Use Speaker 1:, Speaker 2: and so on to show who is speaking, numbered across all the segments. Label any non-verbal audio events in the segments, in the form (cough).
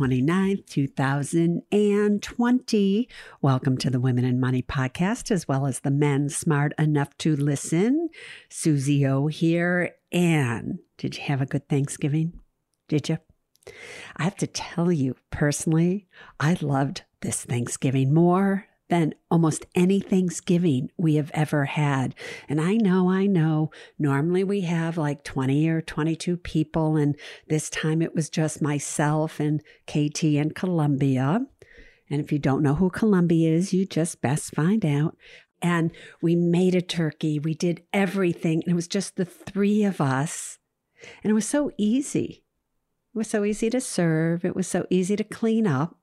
Speaker 1: 29th, 2020. Welcome to the Women in Money podcast, as well as the Men Smart Enough to Listen. Suze O here. And did you have a good Thanksgiving? Did you? I have to tell you personally, I loved this Thanksgiving more than almost any Thanksgiving we have ever had. And I know, I know, normally we have like 20 or 22 people, and this time it was just myself and KT and Columbia. And if you don't know who Columbia is, you just best find out. And we made a turkey, we did everything, and it was just the three of us. And it was so easy. It was so easy to serve, it was so easy to clean up.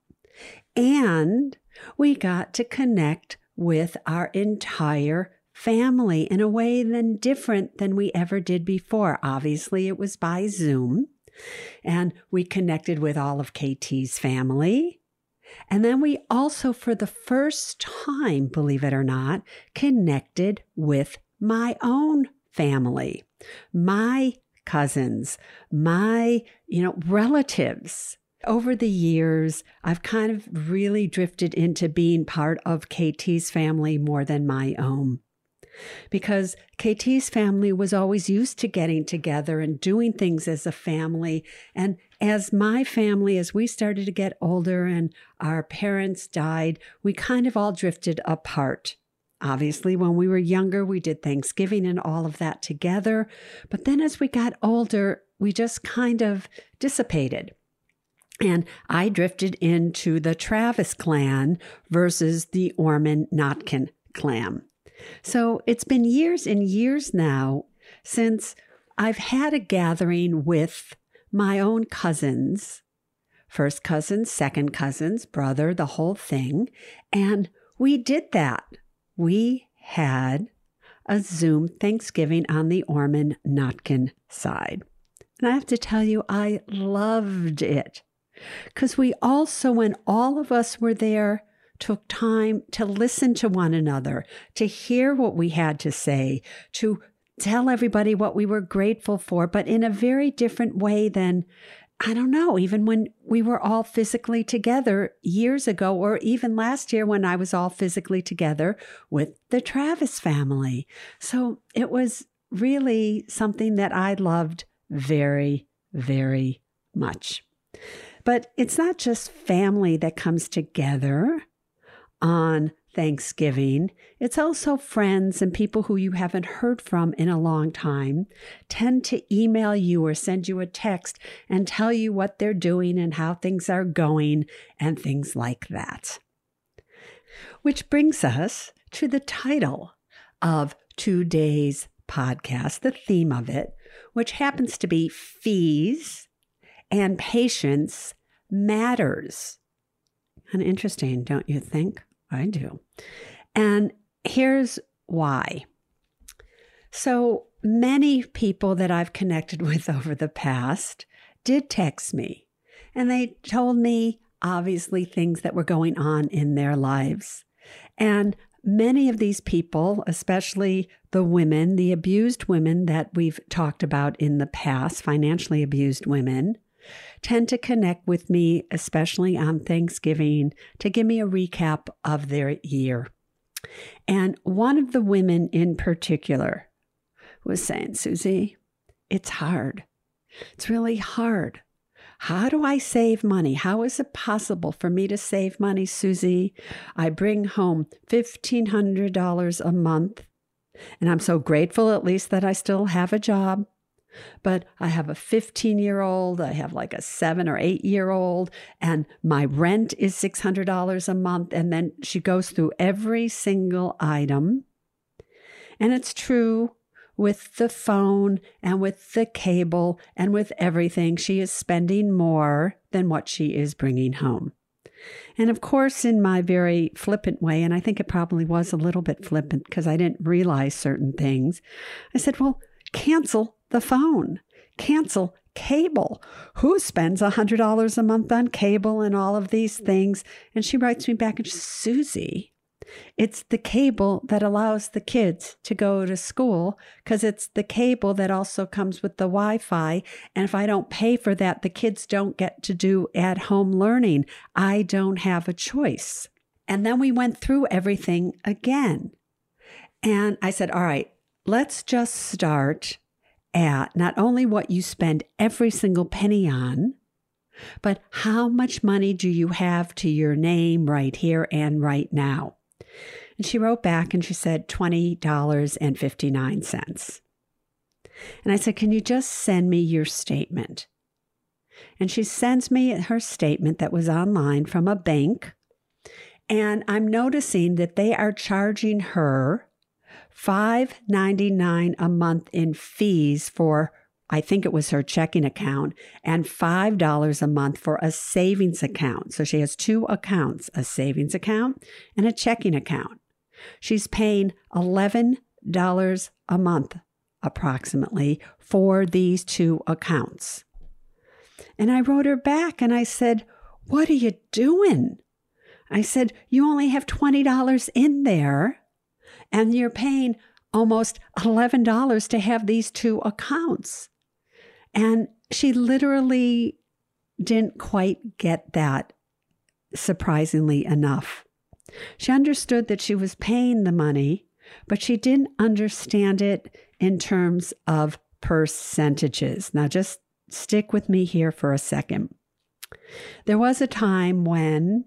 Speaker 1: And we got to connect with our entire family in a way then different than we ever did before. Obviously, it was by Zoom, and we connected with all of KT's family. And then we also, for the first time, believe it or not, connected with my own family, my cousins, my, you know, relatives. Over the years, I've kind of really drifted into being part of KT's family more than my own. Because KT's family was always used to getting together and doing things as a family. And as my family, as we started to get older and our parents died, we kind of all drifted apart. Obviously, when we were younger, we did Thanksgiving and all of that together. But then as we got older, we just kind of dissipated. And I drifted into the Travis clan versus the Orman Notkin clan. So it's been years and years now since I've had a gathering with my own cousins first cousins, second cousins, brother, the whole thing. And we did that. We had a Zoom Thanksgiving on the Orman Notkin side. And I have to tell you, I loved it. Because we also, when all of us were there, took time to listen to one another, to hear what we had to say, to tell everybody what we were grateful for, but in a very different way than, I don't know, even when we were all physically together years ago, or even last year when I was all physically together with the Travis family. So it was really something that I loved very, very much. But it's not just family that comes together on Thanksgiving. It's also friends and people who you haven't heard from in a long time tend to email you or send you a text and tell you what they're doing and how things are going and things like that. Which brings us to the title of today's podcast, the theme of it, which happens to be fees and patience matters. And interesting, don't you think? I do. And here's why. So many people that I've connected (laughs) with over the past did text me, and they told me obviously things that were going on in their lives. And many of these people, especially the women, the abused women that we've talked about in the past, financially abused women, tend to connect with me, especially on Thanksgiving, to give me a recap of their year. And one of the women in particular was saying, Suze, it's hard. It's really hard. How do I save money? How is it possible for me to save money, Suze? I bring home $1,500 a month, and I'm so grateful at least that I still have a job. But I have a 15 year old, I have like a seven or eight year old, and my rent is $600 a month. And then she goes through every single item. And it's true with the phone and with the cable and with everything. She is spending more than what she is bringing home. And of course, in my very flippant way, and I think it probably was a little bit flippant because I didn't realize certain things, I said, Well, cancel the phone, cancel cable. Who spends a $100 a month on cable and all of these things? And she writes me back and she says, Suze, it's the cable that allows the kids to go to school because it's the cable that also comes with the Wi Fi. And if I don't pay for that, the kids don't get to do at home learning. I don't have a choice. And then we went through everything again. And I said, All right, let's just start at not only what you spend every single penny on, but how much money do you have to your name right here and right now? And she wrote back and she said $20.59. And I said, Can you just send me your statement? And she sends me her statement that was online from a bank. And I'm noticing that they are charging her $5.99 a month in fees for I think it was her checking account, and $5 a month for a savings account. So she has two accounts a savings account and a checking account. She's paying $11 a month approximately for these two accounts. And I wrote her back and I said, What are you doing? I said, You only have $20 in there and you're paying almost $11 to have these two accounts. And she literally didn't quite get that, surprisingly enough. She understood that she was paying the money, but she didn't understand it in terms of percentages. Now, just stick with me here for a second. There was a time when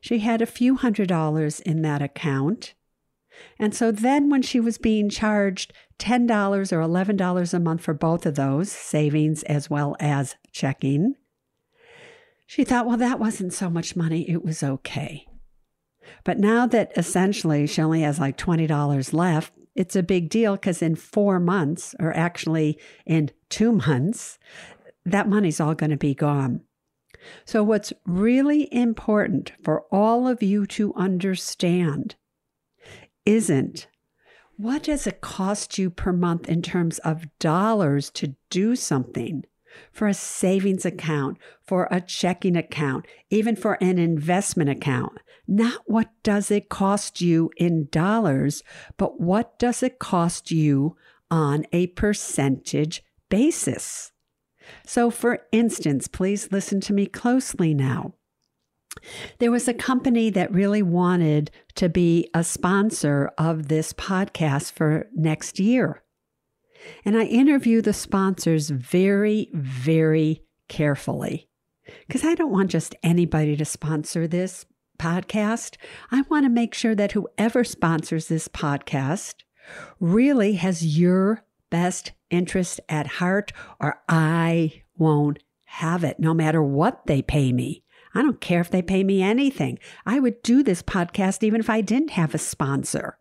Speaker 1: she had a few hundred dollars in that account and so then, when she was being charged $10 or $11 a month for both of those, savings as well as checking, she thought, well, that wasn't so much money. It was okay. But now that essentially she only has like $20 left, it's a big deal because in four months, or actually in two months, that money's all going to be gone. So, what's really important for all of you to understand isn't. What does it cost you per month in terms of dollars to do something? For a savings account, for a checking account, even for an investment account. Not what does it cost you in dollars, but what does it cost you on a percentage basis? So, for instance, please listen to me closely now. There was a company that really wanted to be a sponsor of this podcast for next year. And I interview the sponsors very, very carefully because I don't want just anybody to sponsor this podcast. I want to make sure that whoever sponsors this podcast really has your best interest at heart, or I won't have it no matter what they pay me. I don't care if they pay me anything. I would do this podcast even if I didn't have a sponsor.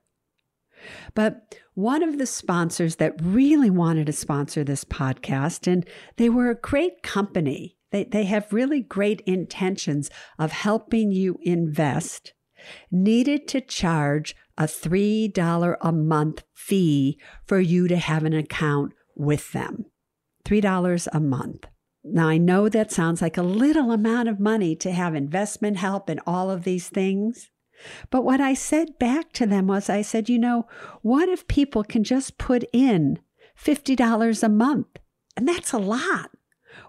Speaker 1: But one of the sponsors that really wanted to sponsor this podcast, and they were a great company, they, they have really great intentions of helping you invest, needed to charge a $3 a month fee for you to have an account with them. $3 a month. Now, I know that sounds like a little amount of money to have investment help and all of these things, But what I said back to them was I said, you know, what if people can just put in $50 a month? And that's a lot.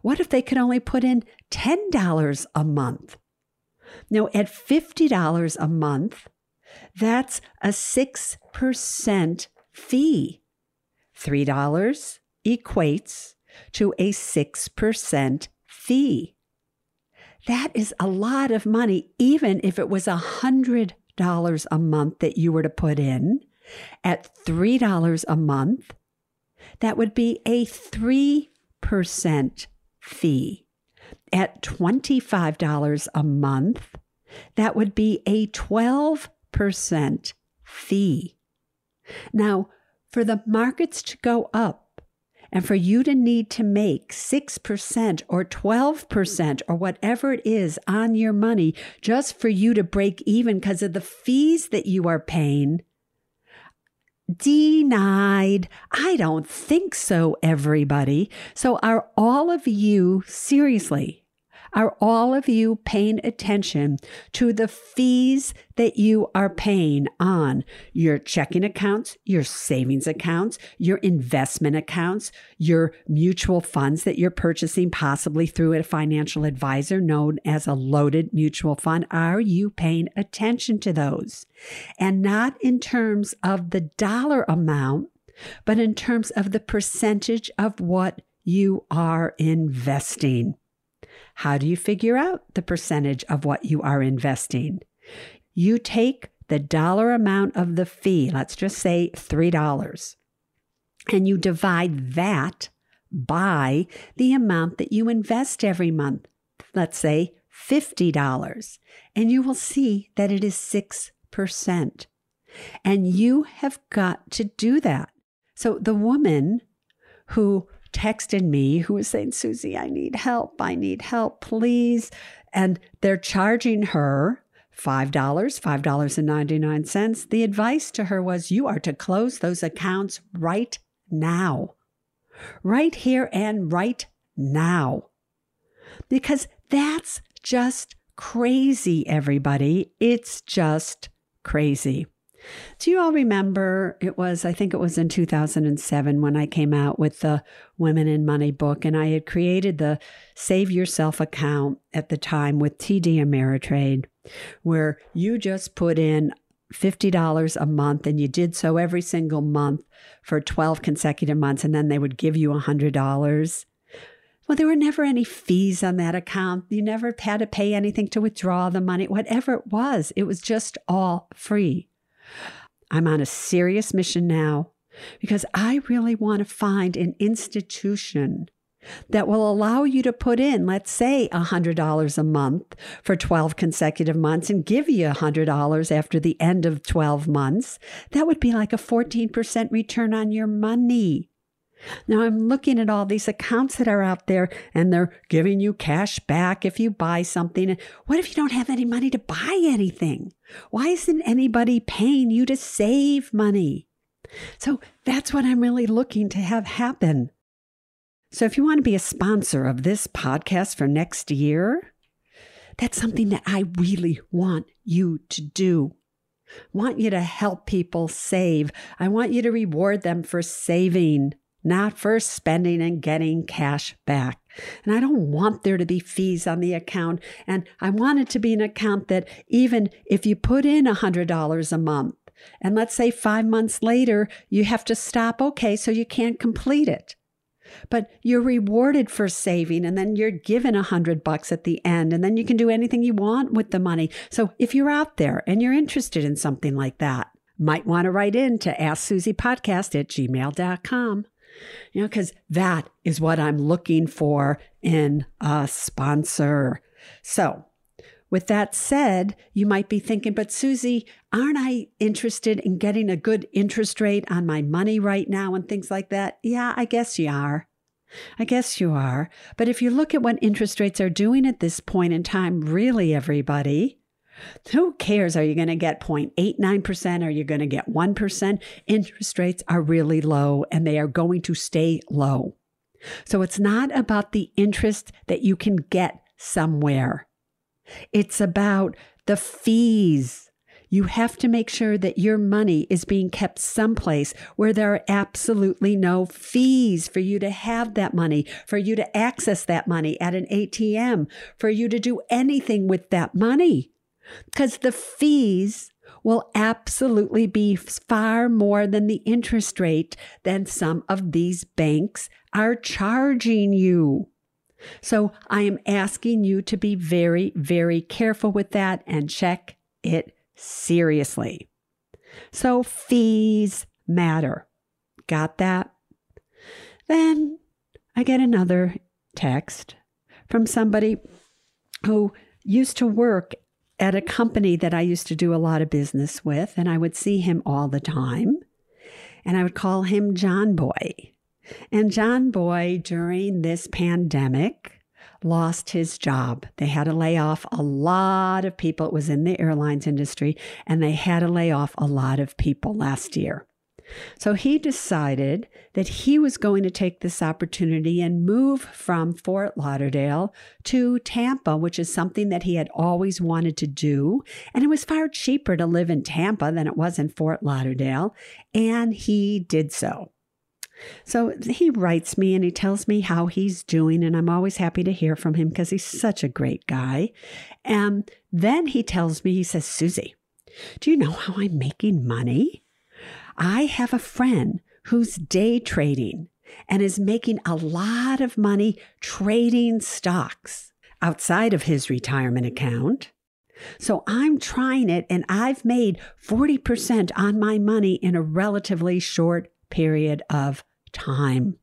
Speaker 1: What if they could only put in $10 a month? Now, at $50 a month, that's a 6% fee. $3 equates to a 6% fee. That is a lot of money, even if it was a $100 a month that you were to put in at $3 a month. That would be a 3% fee. At $25 a month, that would be a 12% fee. Now, for the markets to go up, and for you to need to make 6% or 12% or whatever it is on your money just for you to break even because of the fees that you are paying, denied. I don't think so, everybody. So, are all of you seriously are all of you paying attention to the fees that you are paying on your checking accounts, your savings accounts, your investment accounts, your mutual funds that you're purchasing possibly through a financial advisor known as a loaded mutual fund? Are you paying attention to those? And not in terms of the dollar amount, but in terms of the percentage of what you are investing. How do you figure out the percentage of what you are investing? You take the dollar amount of the fee, let's just say $3, and you divide that by the amount that you invest every month. Let's say $50, and you will see that it is 6%. And you have got to do that. So the woman who texted me who was saying, Suze, I need help. I need help, please. And they're charging her $5, $5.99. The advice to her was, You are to close those accounts right now, right here and right now. Because that's just crazy, everybody. It's just crazy. Do you all remember? It was, I think it was in 2007 when I came out with the Women in Money book, and I had created the Save Yourself account at the time with TD Ameritrade, where you just put in $50 a month and you did so every single month for 12 consecutive months, and then they would give you $100. Well, there were never any fees on that account. You never had to pay anything to withdraw the money, whatever it was. It was just all free. I'm on a serious mission now because I really want to find an institution that will allow you to put in, let's say, $100 a month for 12 consecutive months and give you $100 after the end of 12 months. That would be like a 14% return on your money. Now I'm looking at all these accounts that are out there and they're giving you cash back if you buy something. What if you don't have any money to buy anything? Why isn't anybody paying you to save money? So that's what I'm really looking to have happen. So if you want to be a sponsor of this podcast for next year, that's something that I really want you to do. Want you to help people save. I want you to reward them for saving not for spending and getting cash back. And I don't want there to be fees on the account. And I want it to be an account that even if you put in $100 a month, and let's say five months later, you have to stop, okay, so you can't complete it. But you're rewarded for saving, and then you're given a hundred bucks at the end, and then you can do anything you want with the money. So if you're out there and you're interested in something like that, might want to write in to AskSuzePodcast at gmail.com. You know, because that is what I'm looking for in a sponsor. So, with that said, you might be thinking, but Suze, aren't I interested in getting a good interest rate on my money right now and things like that? Yeah, I guess you are. I guess you are. But if you look at what interest rates are doing at this point in time, really, everybody, who cares? Are you going to get 0.89%? Are you going to get 1%? Interest rates are really low and they are going to stay low. So it's not about the interest that you can get somewhere. It's about the fees. You have to make sure that your money is being kept someplace where there are absolutely no fees for you to have that money, for you to access that money at an ATM, for you to do anything with that money. Because the fees will absolutely be far more than the interest rate than some of these banks are charging you. So I am asking you to be very, very careful with that and check it seriously. So fees matter. Got that? Then I get another text from somebody who used to work at a company that I used to do a lot of business with, and I would see him all the time. And I would call him John Boy. And John Boy, during this pandemic, lost his job. They had to lay off a lot of people. It was in the airlines industry, and they had to lay off a lot of people last year. So he decided that he was going to take this opportunity and move from Fort Lauderdale to Tampa, which is something that he had always wanted to do. And it was far cheaper to live in Tampa than it was in Fort Lauderdale. And he did so. So he writes me and he tells me how he's doing, and I'm always happy to hear from him because he's such a great guy. And then he tells me, he says, Suze, do you know how I'm making money? I have a friend who's day trading and is making a lot of money trading stocks outside of his retirement account. So I'm trying it and I've made 40% on my money in a relatively short period of time.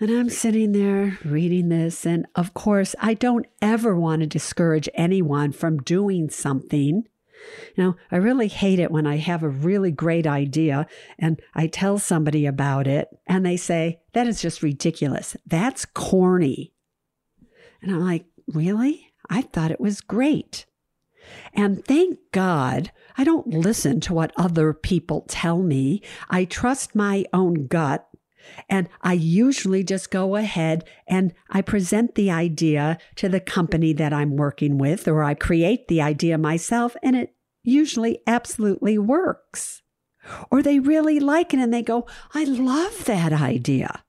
Speaker 1: And I'm sitting there reading this. And of course, I don't ever want to discourage anyone from doing something you know, I really hate it when I have a really great idea and I tell somebody about it and they say, that is just ridiculous. That's corny. And I'm like, really? I thought it was great. And thank God I don't listen to what other people tell me. I trust my own gut. And I usually just go ahead and I present the idea to the company that I'm working with, or I create the idea myself, and it usually absolutely works. Or they really like it and they go, I love that idea.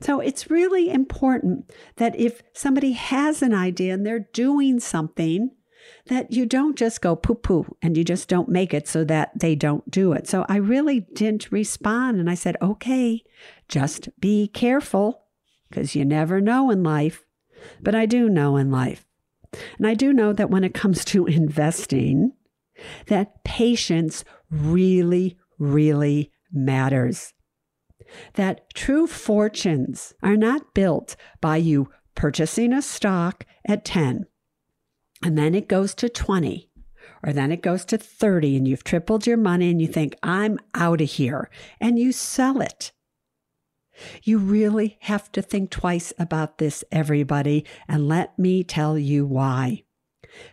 Speaker 1: So it's really important that if somebody has an idea and they're doing something, that you don't just go poo poo and you just don't make it so that they don't do it. So I really didn't respond and I said, okay, just be careful because you never know in life. But I do know in life. And I do know that when it comes to (laughs) investing, that patience really, really matters. That true fortunes are not built by you purchasing a stock at 10 and then it goes to 20 or then it goes to 30 and you've tripled your money and you think, I'm out of here, and you sell it. You really have to think twice about this, everybody, and let me tell you why.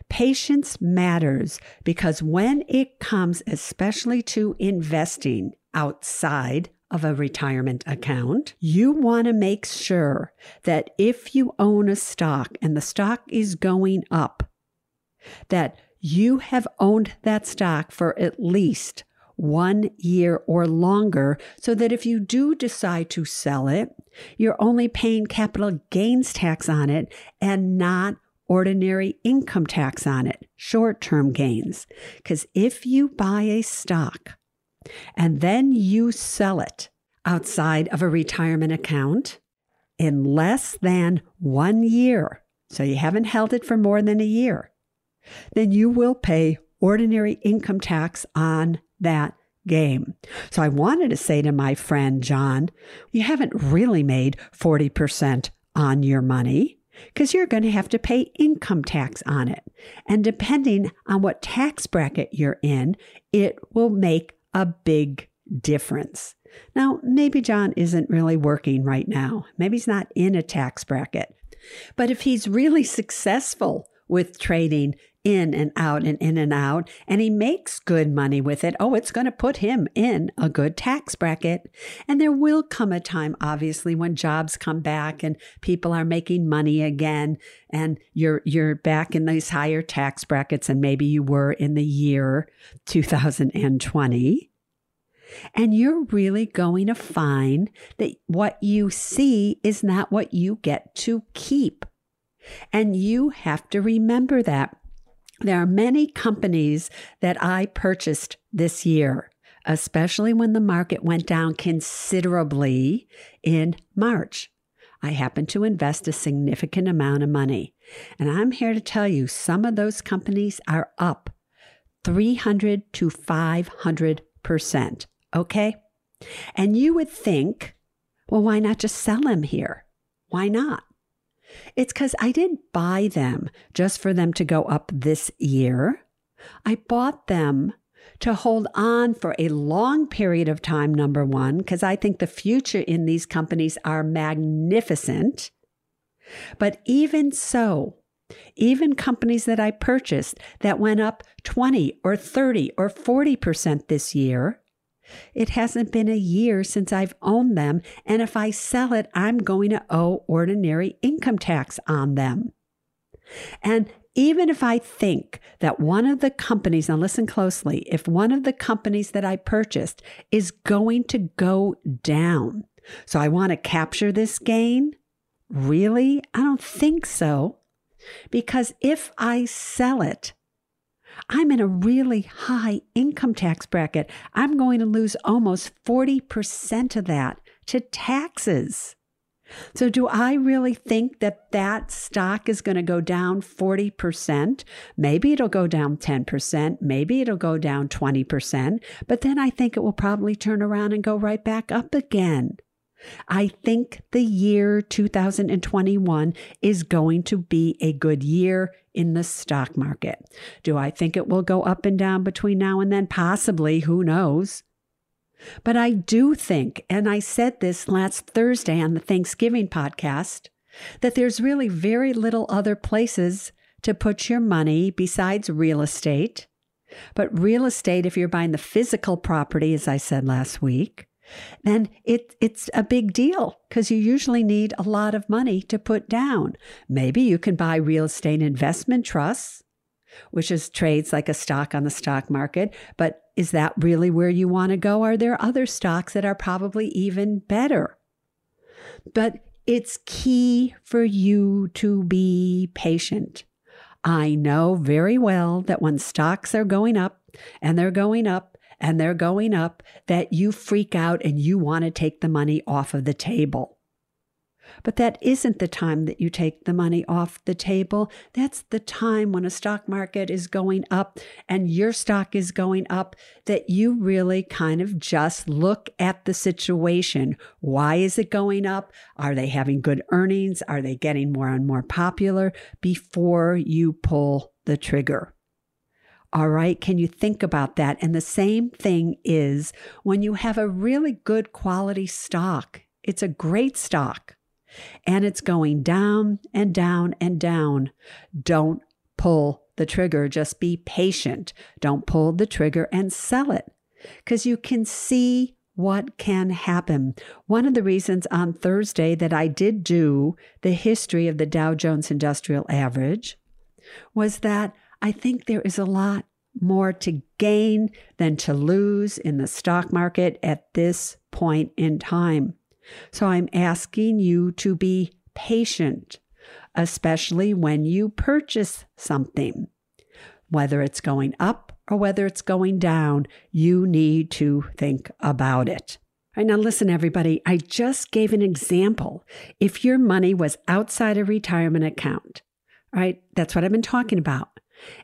Speaker 1: Patience matters because when it comes, especially to investing outside of a retirement account, you want to make sure that if you own a stock and the stock is going up, that you have owned that stock for at least one year or longer, so that if you do decide to sell it, you're only paying capital gains tax on it and not ordinary income tax on it, short term gains. Because if you buy a stock and then you sell it outside of a retirement account in less than one year, so you haven't held it for more than a year, then you will pay ordinary income tax on that game. So I wanted to say to my friend John, you haven't really made 40% on your money because you're going to have to pay income tax on it. And depending on what tax bracket you're in, it will make a big difference. Now, maybe John isn't really working right now. Maybe he's not in a tax bracket. But if he's really successful with trading in and out and in and out, and he makes good money with it, oh, it's going to put him in a good tax bracket. And there will come a time, obviously, when jobs come back and people are making money again, and you're you're back in these higher tax brackets, and maybe you were in the year 2020. And you're really going to find that what you see is not what you get to keep. And you have to remember that. There are many companies that I purchased this year, especially when the market went down considerably in March. I happened to invest a significant amount of money. And I'm here to tell you some of those companies are up 300 to 500%. Okay. And you would think, well, why not just sell them here? Why not? It's because I didn't buy them just for them to go up this year. I bought them to hold on for a long period of time, number one, because I think the future in these companies are magnificent. But even so, even companies that I purchased that went up 20 or 30 or 40% this year, it hasn't been a year since I've owned them, and if I sell it, I'm going to owe ordinary income tax on them. And even if I think that one of the companies, now listen closely, if one of the companies that I purchased is going to go down, so I want to capture this gain, really? I don't think so. Because if I sell it, I'm in a really high income tax bracket. I'm going to lose almost 40% of that to taxes. So, do I really think that that stock is going to go down 40%? Maybe it'll go down 10%. Maybe it'll go down 20%. But then I think it will probably turn around and go right back up again. I think the year 2021 is going to be a good year in the stock market. Do I think it will go up and down between now and then? Possibly, who knows? But I do think, and I said this last Thursday on the Thanksgiving podcast, that there's really very little other places to put your money besides real estate. But real estate, if you're buying the physical property, as I said last week, then it, it's a big deal because you usually need a lot of money to put down. Maybe you can buy real estate investment trusts, which is trades like a stock on the stock market. But is that really where you want to go? Are there other stocks that are probably even better? But it's key for you to be patient. I know very well that when stocks are going up and they're going up, and they're going up that you freak out and you want to take the money off of the table. But that isn't the time that you take the money off the table. That's the time when a stock market is going up and your stock is going up that you really kind of just look at the situation. Why is it going up? Are they having good earnings? Are they getting more and more popular before you pull the trigger? All right. Can you think about that? And the same thing is when you have a really good quality stock, it's a great stock and it's going down and down and down. Don't pull the trigger. Just be patient. Don't pull the trigger and sell it because you can see what can happen. One of the reasons on Thursday that I did do the history of the Dow Jones Industrial Average was that I think there is a lot more to gain than to lose in the stock market at this point in time. So I'm asking you to be patient, especially when you purchase something. Whether it's going up or whether it's going down, you need to think about it. All right, now listen, everybody, I just gave an example. If your money was outside a retirement account, right? That's what I've been talking about.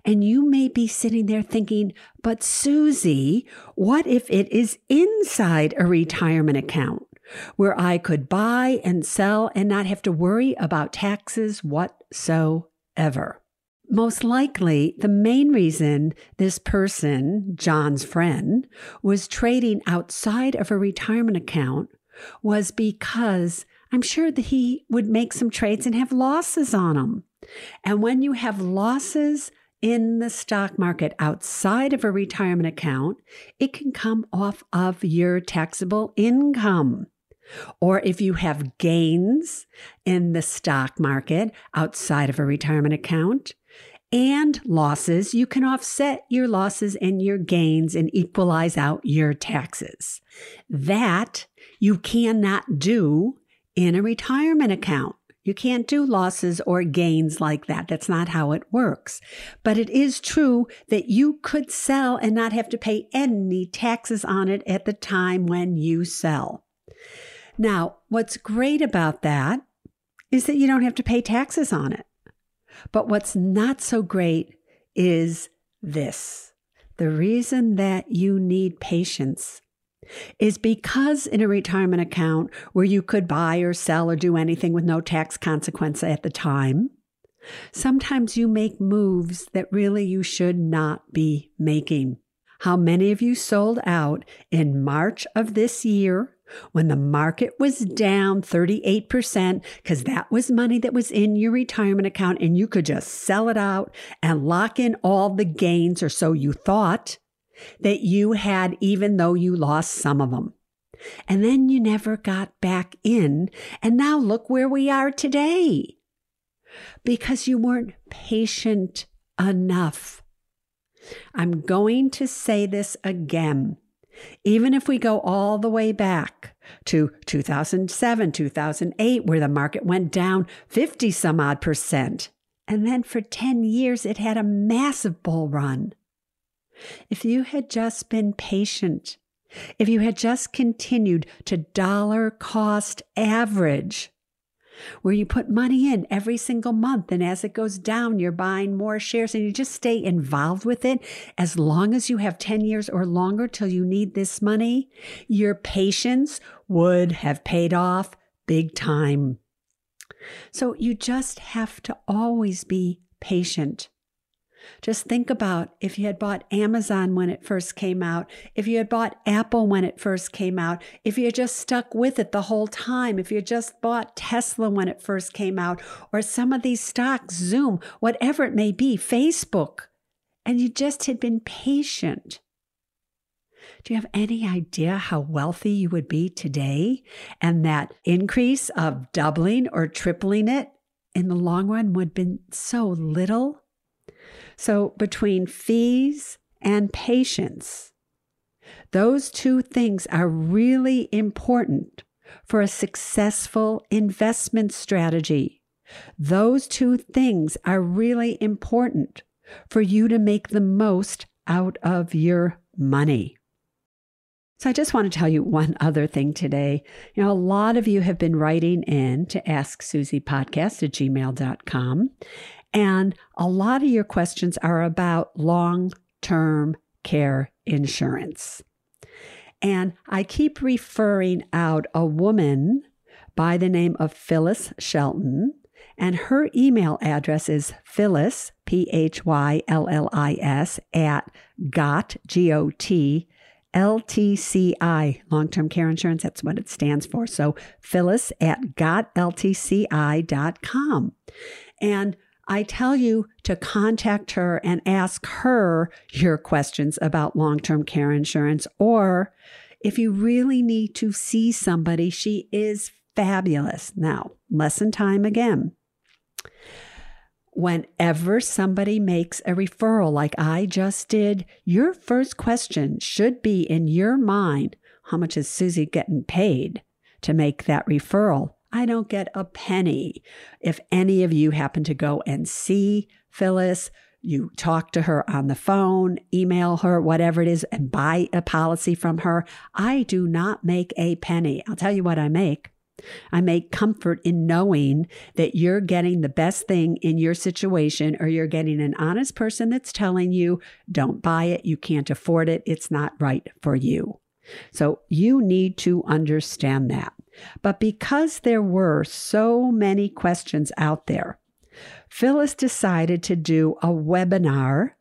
Speaker 1: And you may be sitting there thinking, but Suze, what if it is inside a retirement account where I could buy and sell and not have to worry about taxes whatsoever? Most likely, the main reason this person, John's friend, was trading outside of a retirement account was because I'm sure that he would make some trades and have losses on them. And when you have losses, in the stock market outside of a retirement account, it can come off of your taxable income. Or if you have gains in the stock market outside of a retirement account and losses, you can offset your losses and your gains and equalize out your taxes. That you cannot do in a retirement account. You can't do losses or gains like that. That's not how it works. But it is true that you could sell and not have to pay any taxes on it at the time when you sell. Now, what's great about that is that you don't have to pay taxes on it. But what's not so great is this. The reason that you need patience is because in a retirement account where you could buy or sell or do anything with no tax consequence at the time, sometimes you make moves that really you should not be making. How many of you sold out in March of this year when the market was down 38% because that was money that was in your retirement account and you could just sell it out and lock in all the gains, or so you thought that you had, even though you lost some of them. And then you never got back in. And now look where we are today because you weren't patient enough. I'm going to say this again. Even if we go all the way back to 2007, 2008, where the market went down 50 some odd percent, and then for 10 years it had a massive bull run. If you had just been patient, if you had just continued to dollar cost average, where you put money in every single month, and as it goes down, you're buying more shares and you just stay involved with it as long as you have 10 years or longer till you need this money, your patience would have paid off big time. So you just have to always be patient. Just think about if you had bought Amazon when it first came out, if you had bought Apple when it first came out, if you had just stuck with it the whole time, if you had just bought Tesla when it first came out, or some of these stocks, Zoom, whatever it may be, Facebook, and you just had been patient. Do you have any idea how wealthy you would be today? And that increase of doubling or tripling it in the long run would have been so little so, between fees and patience, those two things are really important for a successful investment strategy. Those two things are really important for you to make the most out of your money. So, I just want to tell you one other thing today. You know, a lot of you have been writing in to Ask Suze podcast at gmail.com. And a lot of your questions are about long term care insurance. And I keep referring out a woman by the name of Phyllis Shelton. And her email address is Phyllis, P H Y L L I S, at GOT, G O T, LTCI, long term care insurance. That's what it stands for. So Phyllis at gotltci.com. And I tell you to contact her and ask her your questions about long term care insurance. Or if you really need to see somebody, she is fabulous. Now, lesson time again. Whenever somebody makes a referral like I just did, your first question should be in your mind how much is Suze getting paid to make that referral? I don't get a penny. If any of you happen to go and see Phyllis, you talk to her on the phone, email her, whatever it is, and buy a policy from her. I do not make a penny. I'll tell you what I make. I make comfort in knowing that you're getting the best thing in your situation, or you're getting an honest person that's telling you, don't buy it, you can't afford it, it's not right for you. So you need to understand that. But because there were so many questions out there, Phyllis decided to do a webinar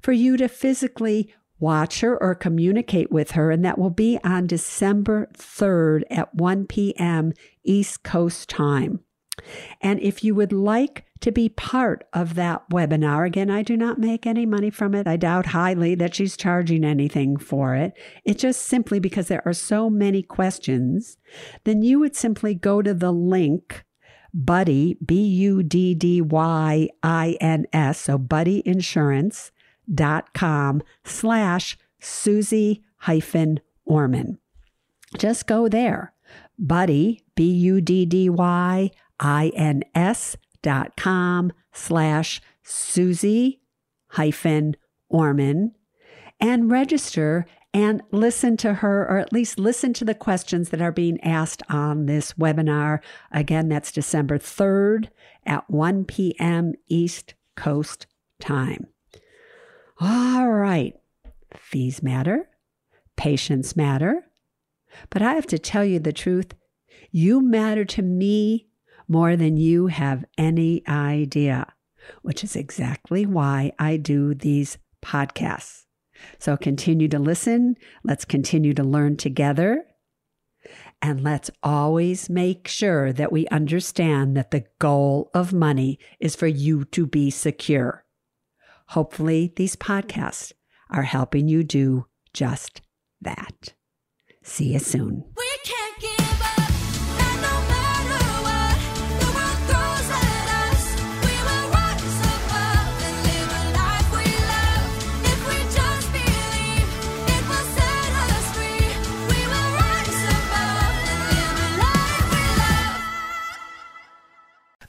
Speaker 1: for you to physically watch her or communicate with her, and that will be on December 3rd at 1 p.m. East Coast time. And if you would like to be part of that webinar, again, I do not make any money from it. I doubt highly that she's charging anything for it. It's just simply because there are so many questions, then you would simply go to the link Buddy, B U D D Y I N S, so buddyinsurance.com slash Suze hyphen Orman. Just go there. Buddy, B U D D Y I N S dot com slash Suze hyphen Orman and register and listen to her, or at least listen to the questions that are being asked on this webinar. Again, that's December 3rd at 1 p.m. East Coast time. All right. Fees matter, patience matter. But I have to tell you the truth. You matter to me more than you have any idea, which is exactly why I do these podcasts. So continue to listen. Let's continue to learn together. And let's always make sure that we understand that the goal of money is for you to be secure. Hopefully, these podcasts are helping you do just that. See you soon.